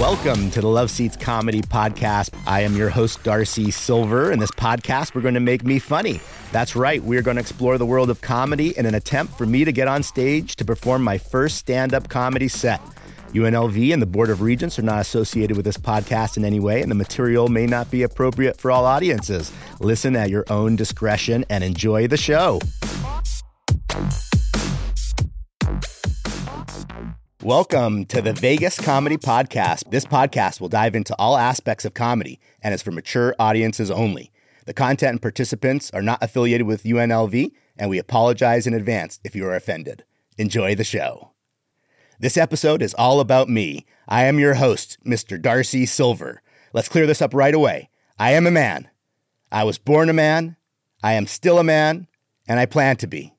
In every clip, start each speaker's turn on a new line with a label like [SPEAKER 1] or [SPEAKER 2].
[SPEAKER 1] Welcome to the LuvSeats Comedy Podcast. I am your host, Darcy Silver. In this podcast, we're going to make me funny. That's right, we're going to explore the world of comedy in an attempt for me to get on stage to perform my first stand up comedy set. UNLV and the Board of Regents are not associated with this podcast in any way, and the material may not be appropriate for all audiences. Listen at your own discretion and enjoy the show. Welcome to the Vegas Comedy Podcast. This podcast will dive into all aspects of comedy and is for mature audiences only. The content and participants are not affiliated with UNLV, and we apologize in advance if you are offended. Enjoy the show. This episode is all about me. I am your host, Mr. Darcy Silver. Let's clear this up right away. I am a man. I was born a man. I am still a man, and I plan to be.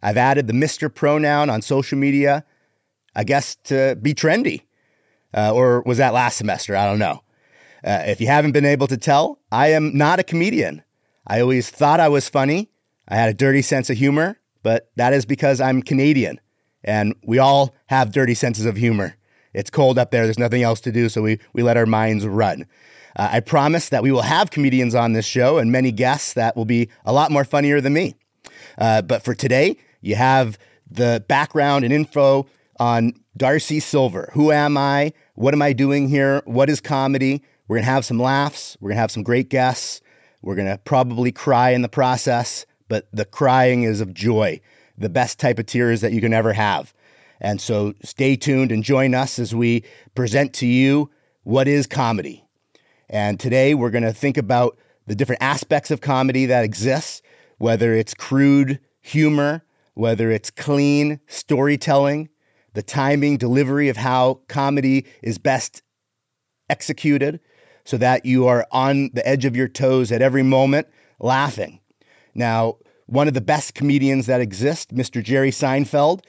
[SPEAKER 1] I've added the Mr. pronoun on social media I guess, to be trendy. Uh, or was that last semester? I don't know. Uh, if you haven't been able to tell, I am not a comedian. I always thought I was funny. I had a dirty sense of humor, but that is because I'm Canadian and we all have dirty senses of humor. It's cold up there. There's nothing else to do, so we, we let our minds run. Uh, I promise that we will have comedians on this show and many guests that will be a lot more funnier than me. Uh, but for today, you have the background and info on Darcy Silver. Who am I? What am I doing here? What is comedy? We're going to have some laughs. We're going to have some great guests. We're going to probably cry in the process, but the crying is of joy, the best type of tears that you can ever have. And so stay tuned and join us as we present to you what is comedy. And today we're going to think about the different aspects of comedy that exists, whether it's crude humor, whether it's clean storytelling, the timing, delivery of how comedy is best executed so that you are on the edge of your toes at every moment laughing. Now, one of the best comedians that exist, Mr. Jerry Seinfeld,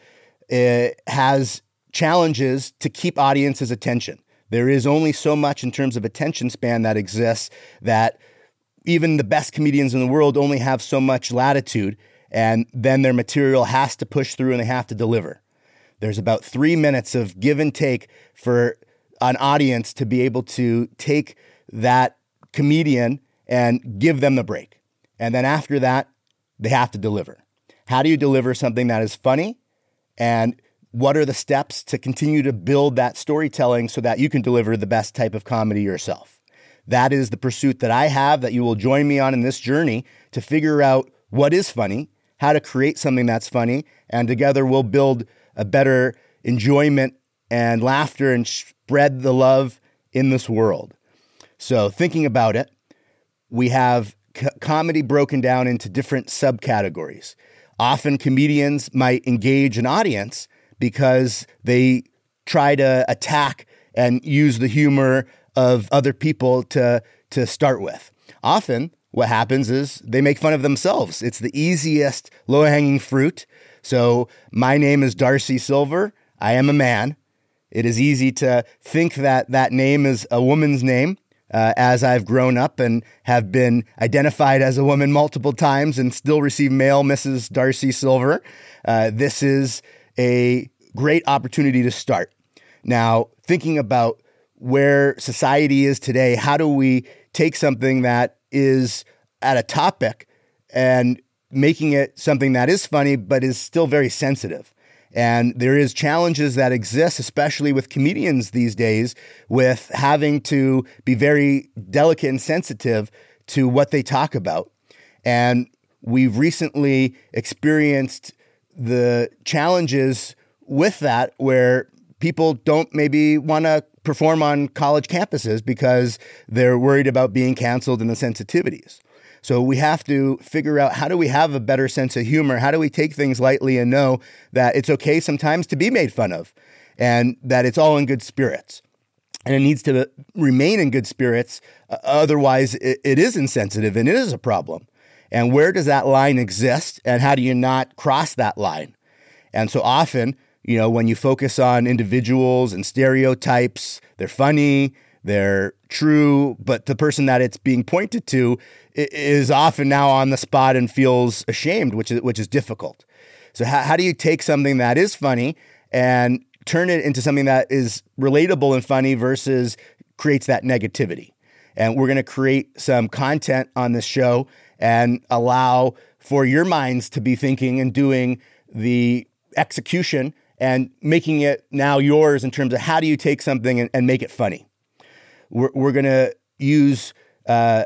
[SPEAKER 1] uh, has challenges to keep audiences' attention. There is only so much in terms of attention span that exists that even the best comedians in the world only have so much latitude, and then their material has to push through and they have to deliver. There's about three minutes of give and take for an audience to be able to take that comedian and give them the break. And then after that, they have to deliver. How do you deliver something that is funny? And what are the steps to continue to build that storytelling so that you can deliver the best type of comedy yourself? That is the pursuit that I have that you will join me on in this journey to figure out what is funny, how to create something that's funny, and together we'll build a better enjoyment and laughter and spread the love in this world. So, thinking about it, we have comedy broken down into different subcategories. Often, comedians might engage an audience because they try to attack and use the humor of other people to, to start with. Often, what happens is they make fun of themselves. It's the easiest low hanging fruit so, my name is Darcy Silver. I am a man. It is easy to think that that name is a woman's name. Uh, as I've grown up and have been identified as a woman multiple times and still receive mail, Mrs. Darcy Silver, uh, this is a great opportunity to start. Now, thinking about where society is today, how do we take something that is at a topic and making it something that is funny, but is still very sensitive. And there is challenges that exist, especially with comedians these days, with having to be very delicate and sensitive to what they talk about. And we've recently experienced the challenges with that where people don't maybe want to perform on college campuses because they're worried about being canceled and the sensitivities. So we have to figure out how do we have a better sense of humor? How do we take things lightly and know that it's okay sometimes to be made fun of and that it's all in good spirits? and it needs to remain in good spirits. Otherwise, it, it is insensitive and it is a problem. And where does that line exist? And how do you not cross that line? And so often, you know, when you focus on individuals and stereotypes, they're funny, they're true, but the person that it's being pointed to is often now on the spot and feels ashamed, which is which is difficult. So how, how do you take something that is funny and turn it into something that is relatable and funny versus creates that negativity? And we're going to create some content on this show and allow for your minds to be thinking and doing the execution and making it now yours in terms of how do you take something and, and make it funny. We're, we're going to use uh,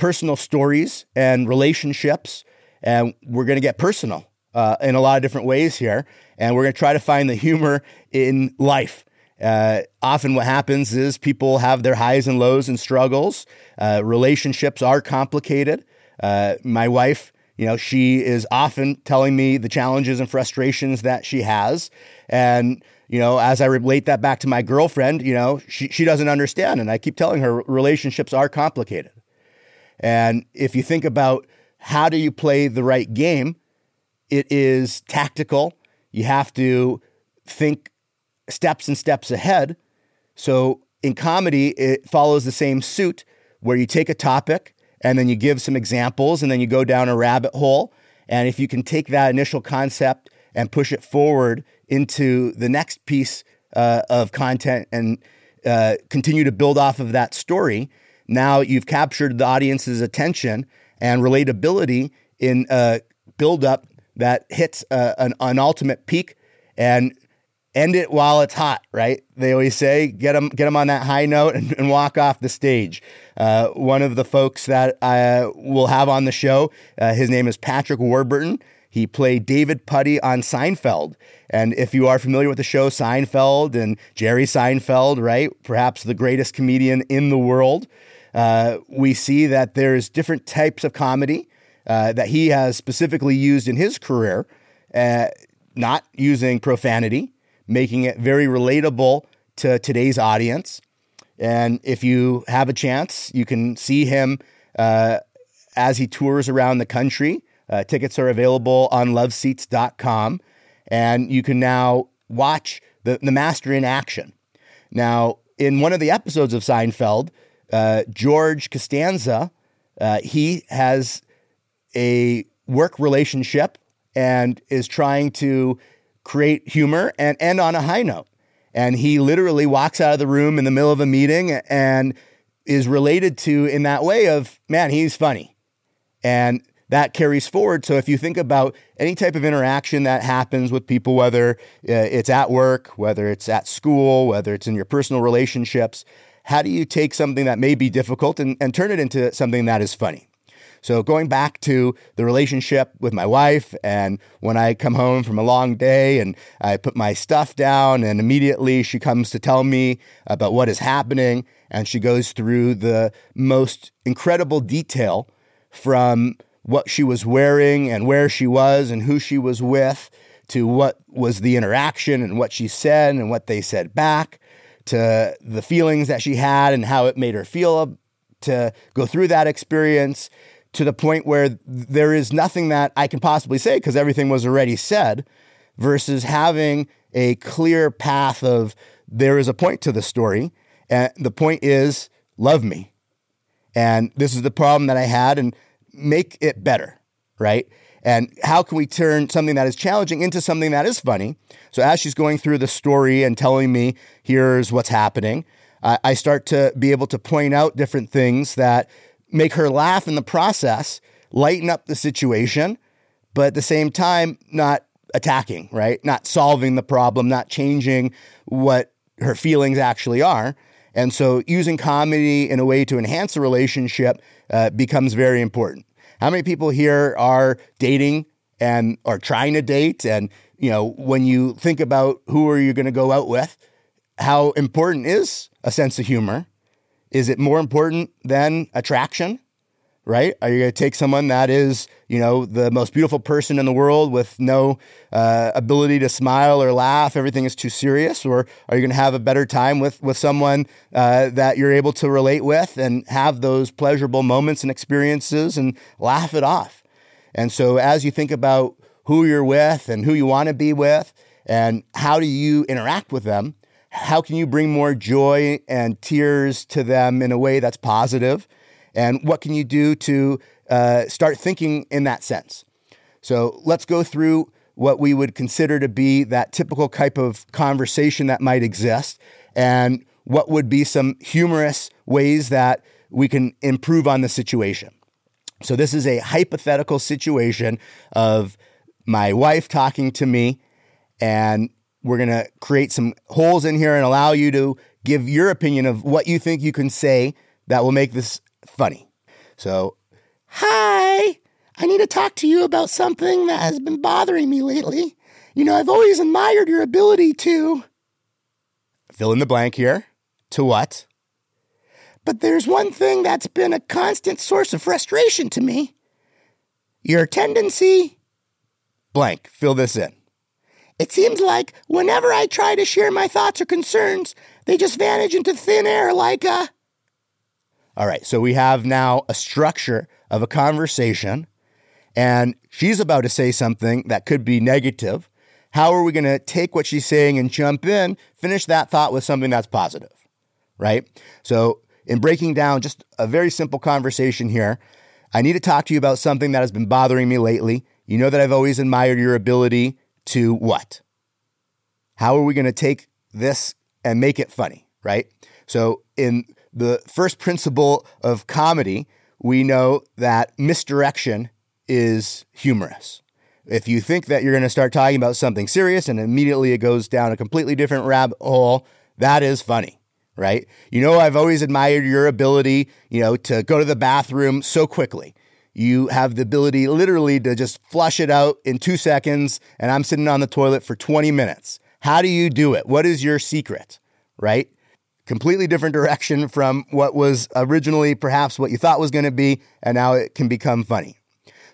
[SPEAKER 1] personal stories and relationships, and we're going to get personal uh, in a lot of different ways here. And we're going to try to find the humor in life. Uh, often, what happens is people have their highs and lows and struggles. Uh, relationships are complicated. Uh, my wife, you know, she is often telling me the challenges and frustrations that she has. And, you know, as I relate that back to my girlfriend, you know, she, she doesn't understand. And I keep telling her relationships are complicated. And if you think about how do you play the right game, it is tactical. You have to think steps and steps ahead. So in comedy, it follows the same suit where you take a topic and then you give some examples and then you go down a rabbit hole. And if you can take that initial concept and push it forward into the next piece uh, of content and uh, continue to build off of that story, now you've captured the audience's attention and relatability in a buildup that hits uh, an, an ultimate peak and end it while it's hot, right? They always say, get them, get them on that high note and, and walk off the stage. Uh, one of the folks that I will have on the show, uh, his name is Patrick Warburton. He played David Puddy on Seinfeld. And if you are familiar with the show Seinfeld and Jerry Seinfeld, right, perhaps the greatest comedian in the world, uh, we see that there's different types of comedy uh, that he has specifically used in his career, uh, not using profanity, making it very relatable to today's audience. And if you have a chance, you can see him uh, as he tours around the country. Uh, tickets are available on luvseats.com. And you can now watch the, the master in action. Now, in one of the episodes of Seinfeld, uh, George Costanza, uh, he has a work relationship and is trying to create humor and end on a high note. And he literally walks out of the room in the middle of a meeting and is related to in that way of, man, he's funny. And that carries forward. So if you think about any type of interaction that happens with people, whether uh, it's at work, whether it's at school, whether it's in your personal relationships, how do you take something that may be difficult and, and turn it into something that is funny? So going back to the relationship with my wife and when I come home from a long day and I put my stuff down and immediately she comes to tell me about what is happening and she goes through the most incredible detail from what she was wearing and where she was and who she was with to what was the interaction and what she said and what they said back to the feelings that she had and how it made her feel to go through that experience to the point where there is nothing that I can possibly say because everything was already said, versus having a clear path of there is a point to the story. And the point is, love me. And this is the problem that I had, and make it better, right? And how can we turn something that is challenging into something that is funny? So, as she's going through the story and telling me, here's what's happening, I start to be able to point out different things that make her laugh in the process, lighten up the situation, but at the same time, not attacking, right? Not solving the problem, not changing what her feelings actually are. And so using comedy in a way to enhance a relationship uh, becomes very important. How many people here are dating and are trying to date? And, you know, when you think about who are you going to go out with, how important is a sense of humor? Is it more important than attraction? Right? Are you going to take someone that is, you know, the most beautiful person in the world with no uh, ability to smile or laugh? Everything is too serious, or are you going to have a better time with with someone uh, that you're able to relate with and have those pleasurable moments and experiences and laugh it off? And so, as you think about who you're with and who you want to be with, and how do you interact with them? How can you bring more joy and tears to them in a way that's positive? And what can you do to uh, start thinking in that sense? So let's go through what we would consider to be that typical type of conversation that might exist and what would be some humorous ways that we can improve on the situation. So, this is a hypothetical situation of my wife talking to me, and we're going to create some holes in here and allow you to give your opinion of what you think you can say that will make this funny. So, hi, I need to talk to you about something that has been bothering me lately. You know, I've always admired your ability to fill in the blank here. To what? But there's one thing that's been a constant source of frustration to me. Your tendency blank, fill this in. It seems like whenever I try to share my thoughts or concerns, they just vanish into thin air like a all right, so we have now a structure of a conversation, and she's about to say something that could be negative. How are we going to take what she's saying and jump in, finish that thought with something that's positive, right? So, in breaking down just a very simple conversation here, I need to talk to you about something that has been bothering me lately. You know that I've always admired your ability to what? How are we going to take this and make it funny, right? So, in the first principle of comedy, we know that misdirection is humorous. If you think that you're going to start talking about something serious and immediately it goes down a completely different rabbit hole, that is funny, right? You know, I've always admired your ability, you know, to go to the bathroom so quickly. You have the ability literally to just flush it out in two seconds, and I'm sitting on the toilet for 20 minutes. How do you do it? What is your secret, right? Completely different direction from what was originally perhaps what you thought was going to be, and now it can become funny.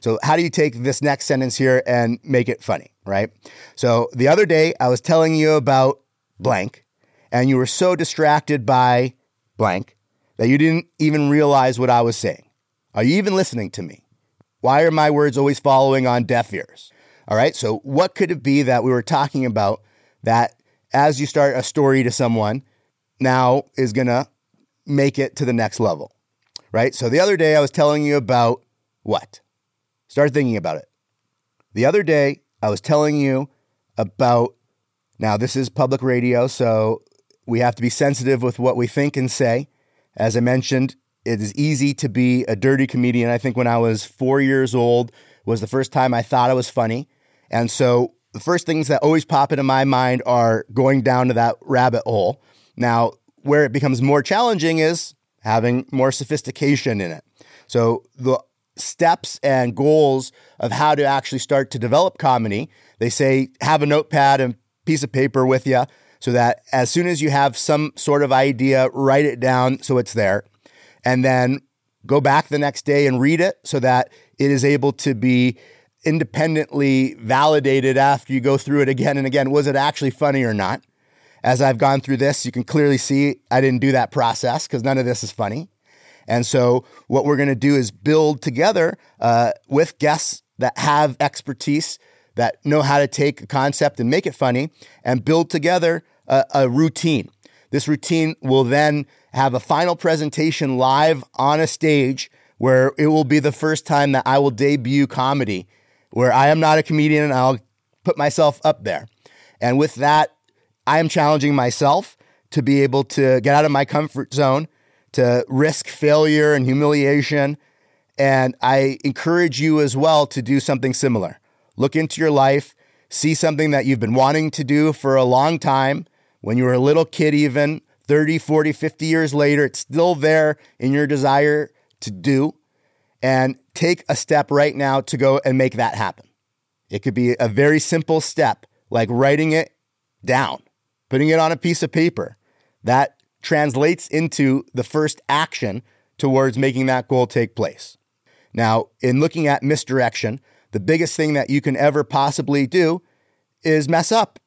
[SPEAKER 1] So, how do you take this next sentence here and make it funny, right? So, the other day I was telling you about blank, and you were so distracted by blank that you didn't even realize what I was saying. Are you even listening to me? Why are my words always following on deaf ears? All right, so what could it be that we were talking about that as you start a story to someone, now is going to make it to the next level, right? So the other day I was telling you about what? Start thinking about it. The other day I was telling you about, now this is public radio, so we have to be sensitive with what we think and say. As I mentioned, it is easy to be a dirty comedian. I think when I was four years old was the first time I thought I was funny. And so the first things that always pop into my mind are going down to that rabbit hole. Now, where it becomes more challenging is having more sophistication in it. So the steps and goals of how to actually start to develop comedy, they say have a notepad and piece of paper with you so that as soon as you have some sort of idea, write it down so it's there. And then go back the next day and read it so that it is able to be independently validated after you go through it again and again. Was it actually funny or not? As I've gone through this, you can clearly see I didn't do that process because none of this is funny. And so, what we're going to do is build together uh, with guests that have expertise, that know how to take a concept and make it funny, and build together a, a routine. This routine will then have a final presentation live on a stage where it will be the first time that I will debut comedy, where I am not a comedian and I'll put myself up there. And with that, I am challenging myself to be able to get out of my comfort zone, to risk failure and humiliation. And I encourage you as well to do something similar. Look into your life, see something that you've been wanting to do for a long time, when you were a little kid, even 30, 40, 50 years later, it's still there in your desire to do. And take a step right now to go and make that happen. It could be a very simple step, like writing it down putting it on a piece of paper. That translates into the first action towards making that goal take place. Now, in looking at misdirection, the biggest thing that you can ever possibly do is mess up,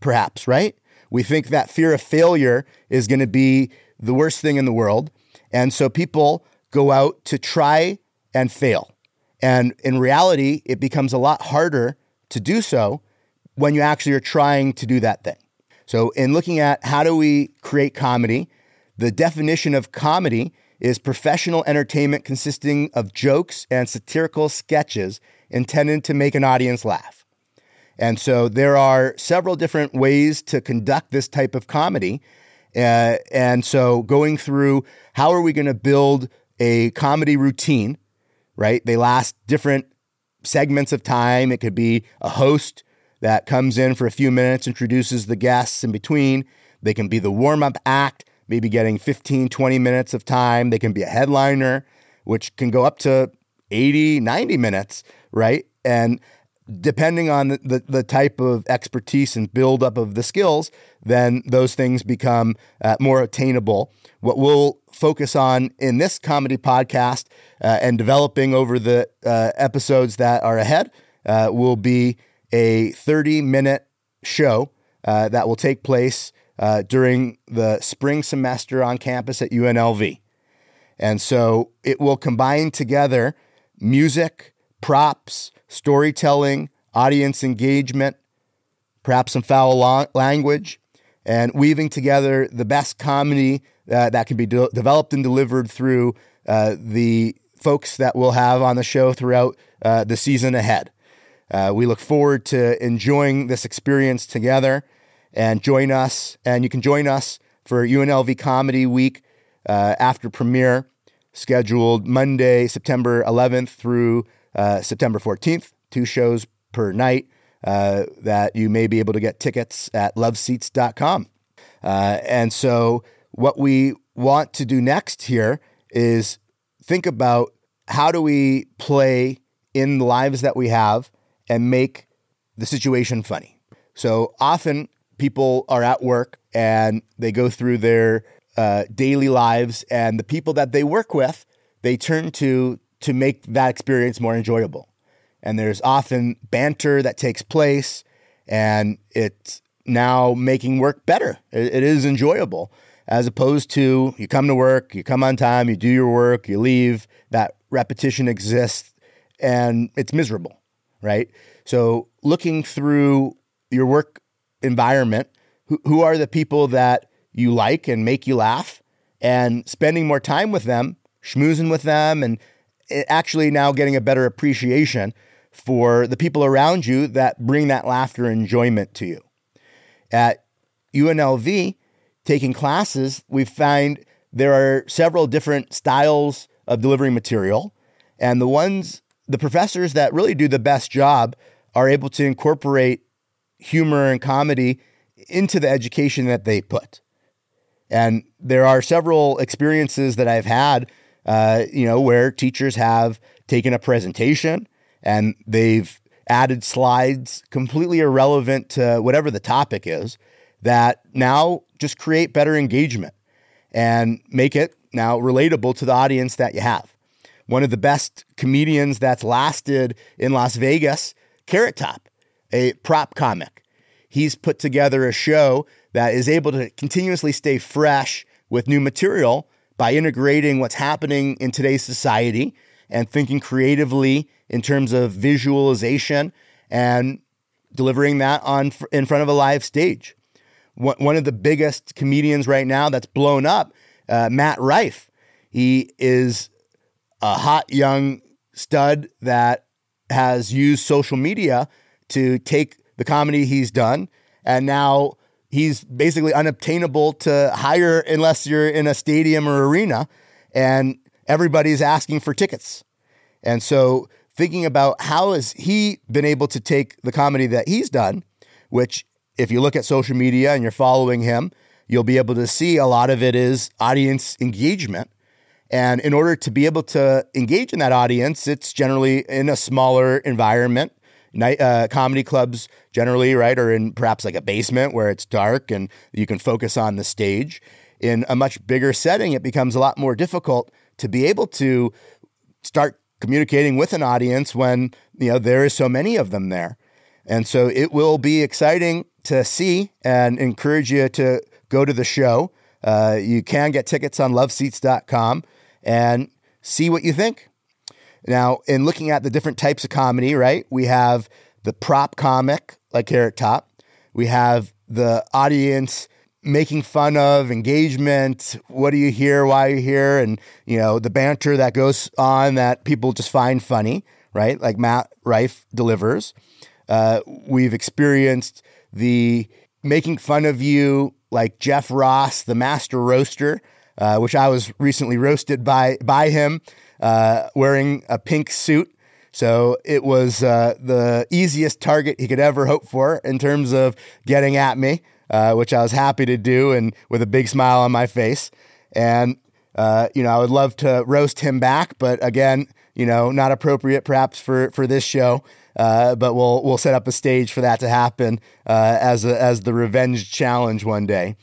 [SPEAKER 1] perhaps, right? We think that fear of failure is going to be the worst thing in the world. And so people go out to try and fail. And in reality, it becomes a lot harder to do so when you actually are trying to do that thing. So, in looking at how do we create comedy, the definition of comedy is professional entertainment consisting of jokes and satirical sketches intended to make an audience laugh. And so there are several different ways to conduct this type of comedy. Uh, and so going through how are we going to build a comedy routine, right? They last different segments of time. It could be a host that comes in for a few minutes, introduces the guests in between. They can be the warm up act, maybe getting 15, 20 minutes of time. They can be a headliner, which can go up to 80, 90 minutes, right? And depending on the, the, the, type of expertise and buildup of the skills, then those things become uh, more attainable. What we'll focus on in this comedy podcast uh, and developing over the uh, episodes that are ahead uh, will be a 30 minute show uh, that will take place uh, during the spring semester on campus at UNLV. And so it will combine together music, props, storytelling, audience engagement, perhaps some foul language, and weaving together the best comedy uh, that can be de- developed and delivered through uh, the folks that we'll have on the show throughout uh, the season ahead. Uh, we look forward to enjoying this experience together and join us. And you can join us for UNLV Comedy Week uh, after premiere, scheduled Monday, September 11th through uh, September 14th, two shows per night uh, that you may be able to get tickets at luvseats.com. Uh, and so, what we want to do next here is think about how do we play in the lives that we have and make the situation funny. So often people are at work and they go through their uh, daily lives, and the people that they work with, they turn to to make that experience more enjoyable. And there's often banter that takes place, and it's now making work better. it, it is enjoyable as opposed to you come to work, you come on time, you do your work, you leave, that repetition exists, and it's miserable, right? So, looking through your work environment, who, are the people that you like and make you laugh, and spending more time with them, schmoozing with them, and eh, actually now getting a better appreciation for the people around you that bring that laughter and enjoyment to you. At UNLV, taking classes, we find there are several different styles of delivering material. And the ones, the professors that really do the best job are able to incorporate humor and comedy into the education that they put. And there are several experiences that I've had, uh, you know, where teachers have taken a presentation and they've added slides completely irrelevant to whatever the topic is that now just create better engagement and make it now relatable to the audience that you have. One of the best comedians that's lasted in Las Vegas, Carrot Top, a prop comic. He's put together a show that is able to continuously stay fresh with new material by integrating what's happening in today's society and thinking creatively in terms of visualization and delivering that on in front of a live stage. One of the biggest comedians right now that's blown up, uh, Matt Rife. He is a hot young stud that has used social media to take the comedy he's done and now he's basically unobtainable to hire unless you're in a stadium or arena and everybody's asking for tickets. And so thinking about how has he been able to take the comedy that he's done, which if you look at social media and you're following him, you'll be able to see a lot of it is audience engagement. And in order to be able to engage in that audience, it's generally in a smaller environment. Night uh, comedy clubs generally, right, are in perhaps like a basement where it's dark and you can focus on the stage. In a much bigger setting, it becomes a lot more difficult to be able to start communicating with an audience when you know there is so many of them there. And so it will be exciting to see and encourage you to go to the show. Uh, you can get tickets on luvseats.com and see what you think. Now, in looking at the different types of comedy, right, we have the prop comic, like Carrot Top. We have the audience making fun of engagement. What do you hear? Why are you here? And, you know, the banter that goes on that people just find funny, right? Like Matt Rife delivers. Uh, we've experienced the making fun of you, like Jeff Ross, the master roaster, uh, which I was recently roasted by by him, uh, wearing a pink suit. So it was uh, the easiest target he could ever hope for in terms of getting at me, which I was happy to do, and with a big smile on my face. And you know, I would love to roast him back, but again, you know, not appropriate perhaps for for this show. Uh, but we'll we'll set up a stage for that to happen uh, as a, as the revenge challenge one day.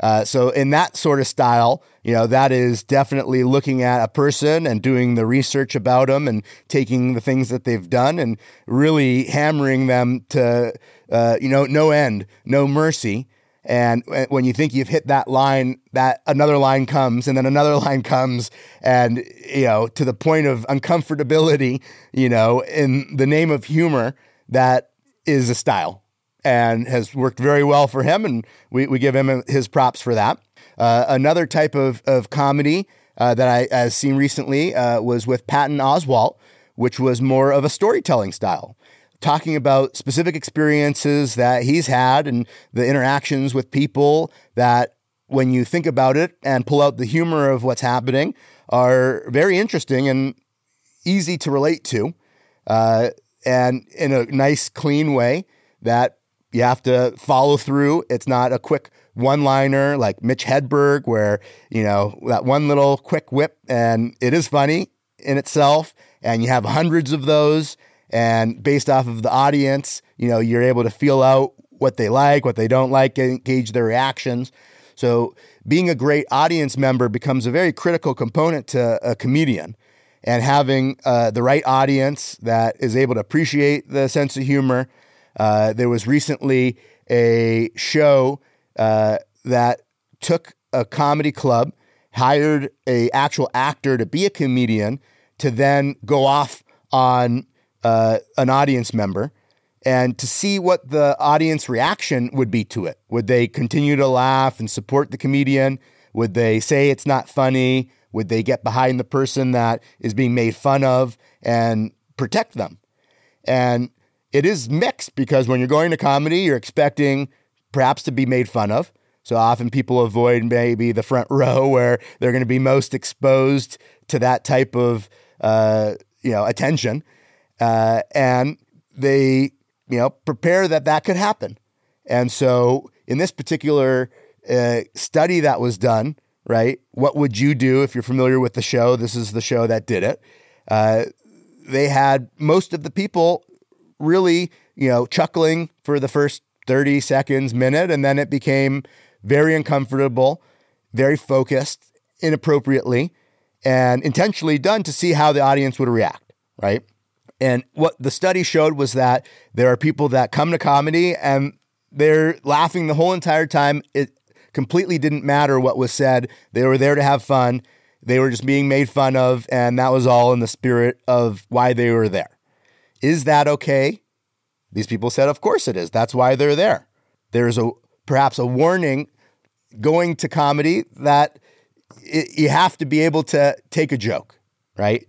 [SPEAKER 1] Uh, so in that sort of style, you know, that is definitely looking at a person and doing the research about them and taking the things that they've done and really hammering them to, uh, you know, no end, no mercy. And when you think you've hit that line, that another line comes, and then another line comes, and you know, to the point of uncomfortability, you know, in the name of humor, that is a style and has worked very well for him, and we, we give him his props for that. Uh, another type of, of comedy uh, that I have seen recently uh, was with Patton Oswalt, which was more of a storytelling style talking about specific experiences that he's had and the interactions with people that when you think about it and pull out the humor of what's happening are very interesting and easy to relate to uh, and in a nice clean way that you have to follow through it's not a quick one liner like mitch hedberg where you know that one little quick whip and it is funny in itself and you have hundreds of those and based off of the audience, you know, you're able to feel out what they like, what they don't like, gauge their reactions. So being a great audience member becomes a very critical component to a comedian. And having uh, the right audience that is able to appreciate the sense of humor. Uh, there was recently a show uh, that took a comedy club, hired a actual actor to be a comedian, to then go off on uh, an audience member and to see what the audience reaction would be to it. Would they continue to laugh and support the comedian? Would they say it's not funny? Would they get behind the person that is being made fun of and protect them? And it is mixed because when you're going to comedy, you're expecting perhaps to be made fun of. So often people avoid maybe the front row where they're going to be most exposed to that type of uh, you know attention uh, and they you know prepare that that could happen. And so in this particular uh, study that was done, right? What would you do if you're familiar with the show? This is the show that did it. Uh, they had most of the people really, you know, chuckling for the first 30 seconds, minute, and then it became very uncomfortable, very focused, inappropriately, and intentionally done to see how the audience would react, right? And what the study showed was that there are people that come to comedy and they're laughing the whole entire time. It completely didn't matter what was said. They were there to have fun. They were just being made fun of, and that was all in the spirit of why they were there. Is that okay? These people said, Of course it is. That's why they're there. There's a perhaps a warning going to comedy that it, you have to be able to take a joke, right?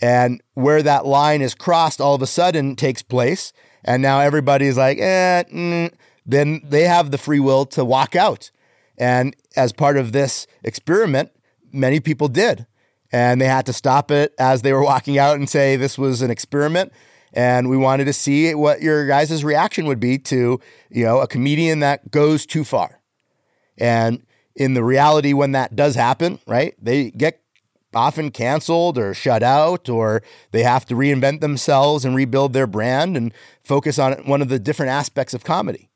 [SPEAKER 1] And where that line is crossed all of a sudden takes place. And now everybody's like, eh, mm, then they have the free will to walk out. And as part of this experiment, many people did. And they had to stop it as they were walking out and say this was an experiment. And we wanted to see what your guys' reaction would be to, you know, a comedian that goes too far. And in the reality, when that does happen, right, they get often canceled or shut out, or they have to reinvent themselves and rebuild their brand and focus on one of the different aspects of comedy.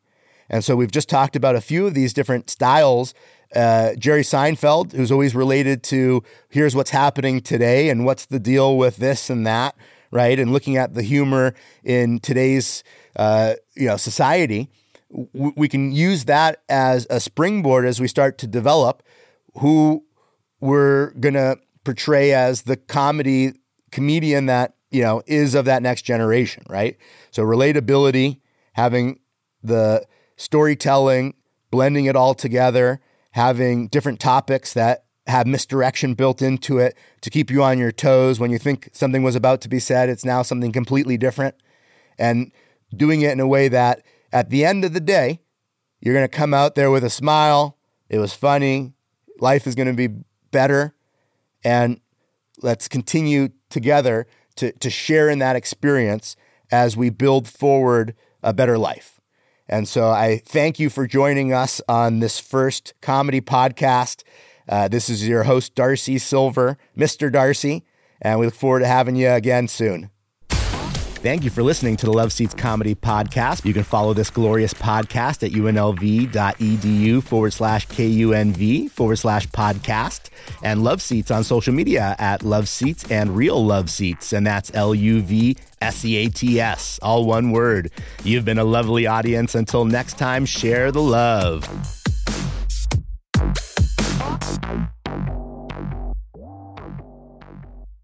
[SPEAKER 1] And so we've just talked about a few of these different styles. Uh, Jerry Seinfeld, who's always related to here's what's happening today and what's the deal with this and that, right? And looking at the humor in today's uh, you know society, w- we can use that as a springboard as we start to develop who we're gonna portray as the comedy comedian that you know is of that next generation, right? So relatability, having the storytelling, blending it all together, having different topics that have misdirection built into it to keep you on your toes when you think something was about to be said, it's now something completely different. And doing it in a way that at the end of the day, you're going to come out there with a smile. It was funny. Life is going to be better. And let's continue together to, to share in that experience as we build forward a better life. And so I thank you for joining us on this first comedy podcast. Uh, this is your host, Darcy Silver, Mr. Darcy, and we look forward to having you again soon. Thank you for listening to the LuvSeats Comedy Podcast. You can follow this glorious podcast at unlv.edu forward slash KUNV forward slash podcast and LuvSeats on social media at LuvSeats and Real LuvSeats. And that's L U V S E A T S, all one word. You've been a lovely audience. Until next time, share the love. Thank you.